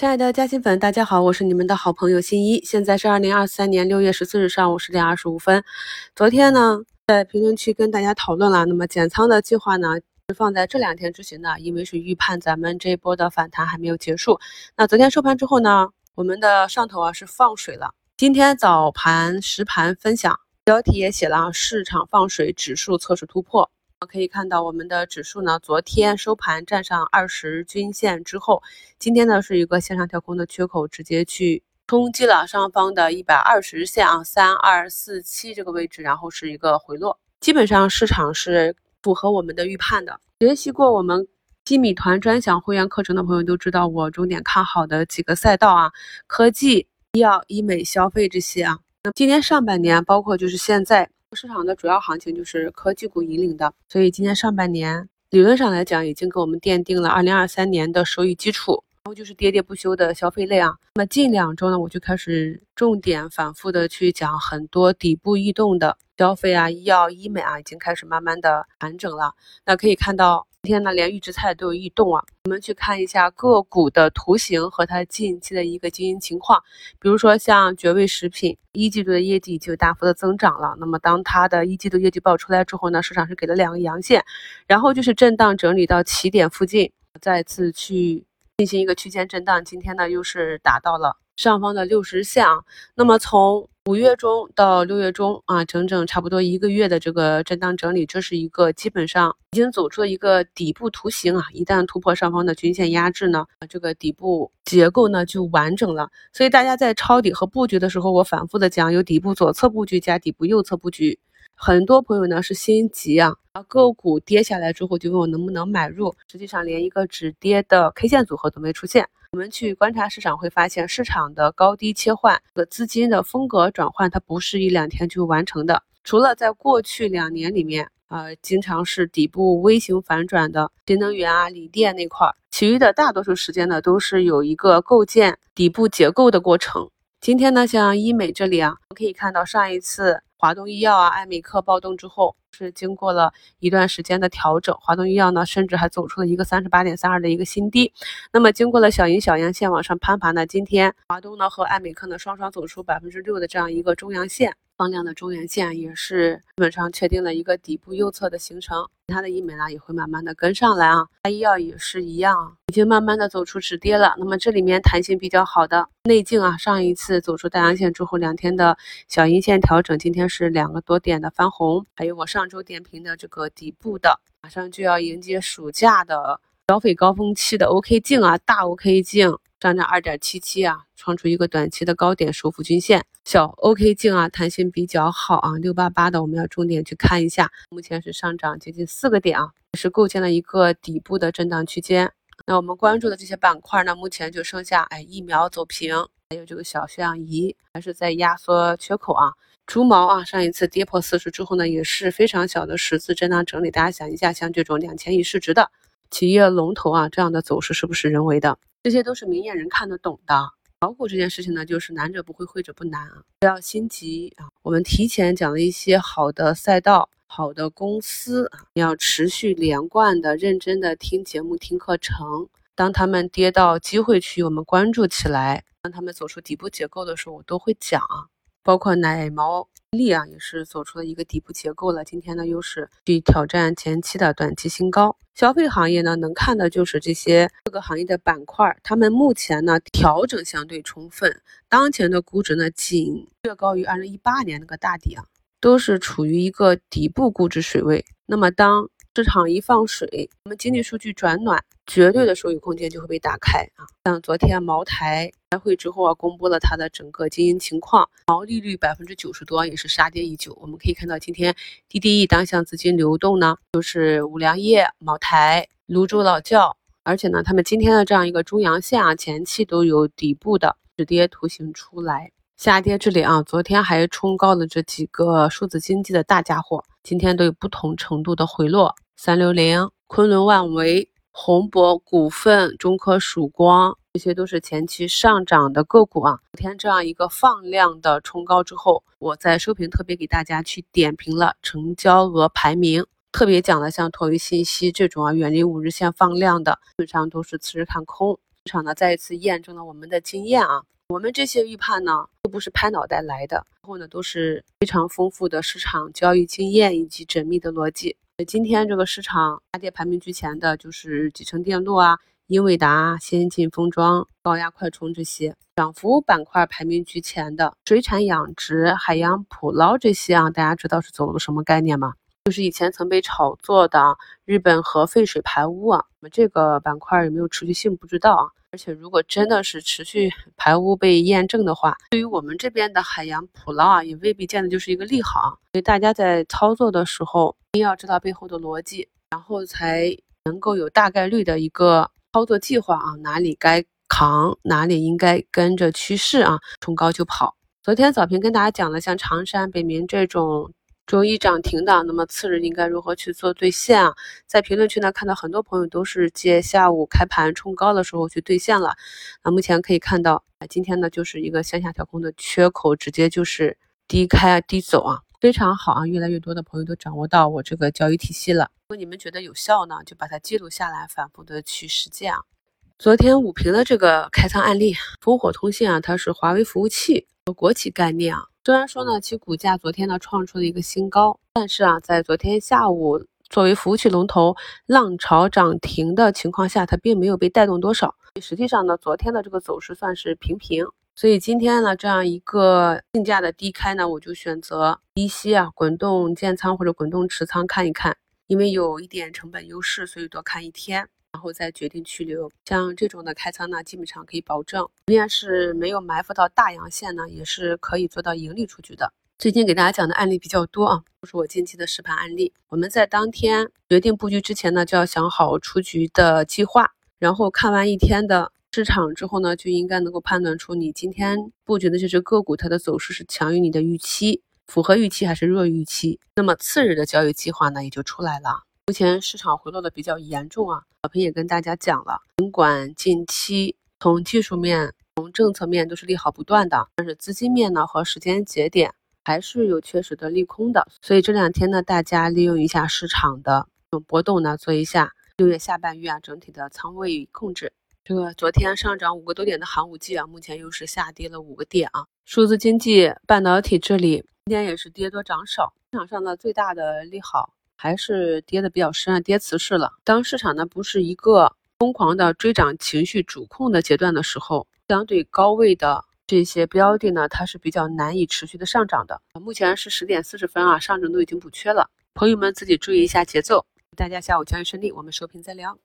亲爱的嘉兴粉，大家好，我是你们的好朋友新一。现在是二零二三年六月十四日上午十点二十五分。昨天呢，在评论区跟大家讨论了，那么减仓的计划呢是放在这两天执行的，因为是预判咱们这一波的反弹还没有结束。那昨天收盘之后呢，我们的上头啊是放水了。今天早盘实盘分享，标题也写了市场放水，指数测试突破。可以看到，我们的指数呢，昨天收盘站上二十均线之后，今天呢是一个向上跳空的缺口，直接去冲击了上方的一百二十日线啊，三二四七这个位置，然后是一个回落。基本上市场是符合我们的预判的。学习过我们基米团专享会员课程的朋友都知道，我重点看好的几个赛道啊，科技、医药、医美、消费这些啊。那今年上半年，包括就是现在。市场的主要行情就是科技股引领的，所以今年上半年理论上来讲，已经给我们奠定了二零二三年的收益基础。就是喋喋不休的消费类啊。那么近两周呢，我就开始重点反复的去讲很多底部异动的消费啊、医药、医美啊，已经开始慢慢的盘整了。那可以看到。今天呢，连预制菜都有异动啊。我们去看一下个股的图形和它近期的一个经营情况。比如说像绝味食品，一季度的业绩就大幅的增长了。那么当它的一季度业绩报出来之后呢，市场是给了两个阳线，然后就是震荡整理到起点附近，再次去进行一个区间震荡。今天呢，又是达到了。上方的六十线啊，那么从五月中到六月中啊，整整差不多一个月的这个震荡整理，这是一个基本上已经走出了一个底部图形啊。一旦突破上方的均线压制呢，这个底部结构呢就完整了。所以大家在抄底和布局的时候，我反复的讲，有底部左侧布局加底部右侧布局。很多朋友呢是心急啊，个股跌下来之后就问我能不能买入，实际上连一个止跌的 K 线组合都没出现。我们去观察市场会发现，市场的高低切换和资金的风格转换，它不是一两天就完成的。除了在过去两年里面，呃，经常是底部微型反转的新能源啊、锂电那块儿，其余的大多数时间呢，都是有一个构建底部结构的过程。今天呢，像医美这里啊，我们可以看到上一次。华东医药啊，艾美克暴动之后，是经过了一段时间的调整。华东医药呢，甚至还走出了一个三十八点三二的一个新低。那么，经过了小阴小阳线往上攀爬呢，今天华东呢和艾美克呢双双走出百分之六的这样一个中阳线。放量的中原线也是基本上确定了一个底部右侧的形成，其他的医美呢也会慢慢的跟上来啊，医药也是一样，已经慢慢的走出止跌了。那么这里面弹性比较好的内镜啊，上一次走出大阳线之后两天的小阴线调整，今天是两个多点的翻红，还有我上周点评的这个底部的，马上就要迎接暑假的消费高峰期的 OK 镜啊，大 OK 镜。上涨二点七七啊，创出一个短期的高点，收复均线。小 OK 镜啊，弹性比较好啊，六八八的我们要重点去看一下。目前是上涨接近四个点啊，是构建了一个底部的震荡区间。那我们关注的这些板块呢，目前就剩下哎疫苗走平，还有这个小血氧仪还是在压缩缺口啊。猪毛啊，上一次跌破四十之后呢，也是非常小的十字震荡整理。大家想一下，像这种两千亿市值的企业龙头啊，这样的走势是不是人为的？这些都是明眼人看得懂的。炒股这件事情呢，就是难者不会，会者不难啊，不要心急啊。我们提前讲了一些好的赛道、好的公司啊，你要持续连贯的、认真的听节目、听课程。当他们跌到机会区，我们关注起来；当他们走出底部结构的时候，我都会讲。包括奶毛。力啊，也是走出了一个底部结构了。今天呢，又是去挑战前期的短期新高。消费行业呢，能看的就是这些各个行业的板块，他们目前呢调整相对充分，当前的估值呢仅略高于二零一八年那个大底啊，都是处于一个底部估值水位。那么当市场一放水，我们经济数据转暖，绝对的收益空间就会被打开啊！像昨天茅台开会之后啊，公布了它的整个经营情况，毛利率百分之九十多，也是杀跌已久。我们可以看到，今天 DDE 单项资金流动呢，就是五粮液、茅台、泸州老窖，而且呢，他们今天的这样一个中阳线啊，前期都有底部的止跌图形出来。下跌这里啊，昨天还冲高了这几个数字经济的大家伙，今天都有不同程度的回落。三六零、昆仑万维、宏博股份、中科曙光，这些都是前期上涨的个股啊。昨天这样一个放量的冲高之后，我在收评特别给大家去点评了成交额排名，特别讲了像拓维信息这种啊，远离五日线放量的，基本上都是次日看空。市场呢再一次验证了我们的经验啊，我们这些预判呢都不是拍脑袋来的，然后呢都是非常丰富的市场交易经验以及缜密的逻辑。今天这个市场下跌排名居前的就是集成电路啊、英伟达、先进封装、高压快充这些；涨幅板块排名居前的水产养殖、海洋捕捞这些啊，大家知道是走了个什么概念吗？就是以前曾被炒作的日本核废水排污啊，那么这个板块有没有持续性不知道啊。而且如果真的是持续排污被验证的话，对于我们这边的海洋捕捞啊，也未必见的就是一个利好。所以大家在操作的时候，一定要知道背后的逻辑，然后才能够有大概率的一个操作计划啊，哪里该扛，哪里应该跟着趋势啊，冲高就跑。昨天早评跟大家讲了，像长山、北明这种。周一涨停的，那么次日应该如何去做兑现啊？在评论区呢，看到很多朋友都是借下午开盘冲高的时候去兑现了。那目前可以看到，今天呢就是一个向下调控的缺口，直接就是低开低走啊，非常好啊！越来越多的朋友都掌握到我这个交易体系了。如果你们觉得有效呢，就把它记录下来，反复的去实践啊。昨天五评的这个开仓案例，烽火通信啊，它是华为服务器和国企概念啊。虽然说呢，其股价昨天呢创出了一个新高，但是啊，在昨天下午作为服务器龙头浪潮涨停的情况下，它并没有被带动多少。实际上呢，昨天的这个走势算是平平。所以今天呢，这样一个竞价的低开呢，我就选择低吸啊，滚动建仓或者滚动持仓看一看，因为有一点成本优势，所以多看一天。然后再决定去留，像这种的开仓呢，基本上可以保证，即便是没有埋伏到大阳线呢，也是可以做到盈利出局的。最近给大家讲的案例比较多啊，都是我近期的实盘案例。我们在当天决定布局之前呢，就要想好出局的计划，然后看完一天的市场之后呢，就应该能够判断出你今天布局的这只个股它的走势是强于你的预期，符合预期还是弱预期。那么次日的交易计划呢，也就出来了。目前市场回落的比较严重啊，小平也跟大家讲了，尽管近期从技术面、从政策面都是利好不断的，但是资金面呢和时间节点还是有确实的利空的。所以这两天呢，大家利用一下市场的这种波动呢，做一下六月下半月啊整体的仓位控制。这个昨天上涨五个多点的寒武纪啊，目前又是下跌了五个点啊。数字经济、半导体这里今天也是跌多涨少，市场上的最大的利好。还是跌的比较深啊，跌瓷实了。当市场呢不是一个疯狂的追涨情绪主控的阶段的时候，相对高位的这些标的呢，它是比较难以持续的上涨的。目前是十点四十分啊，上证都已经补缺了，朋友们自己注意一下节奏。大家下午交易顺利，我们收评再聊。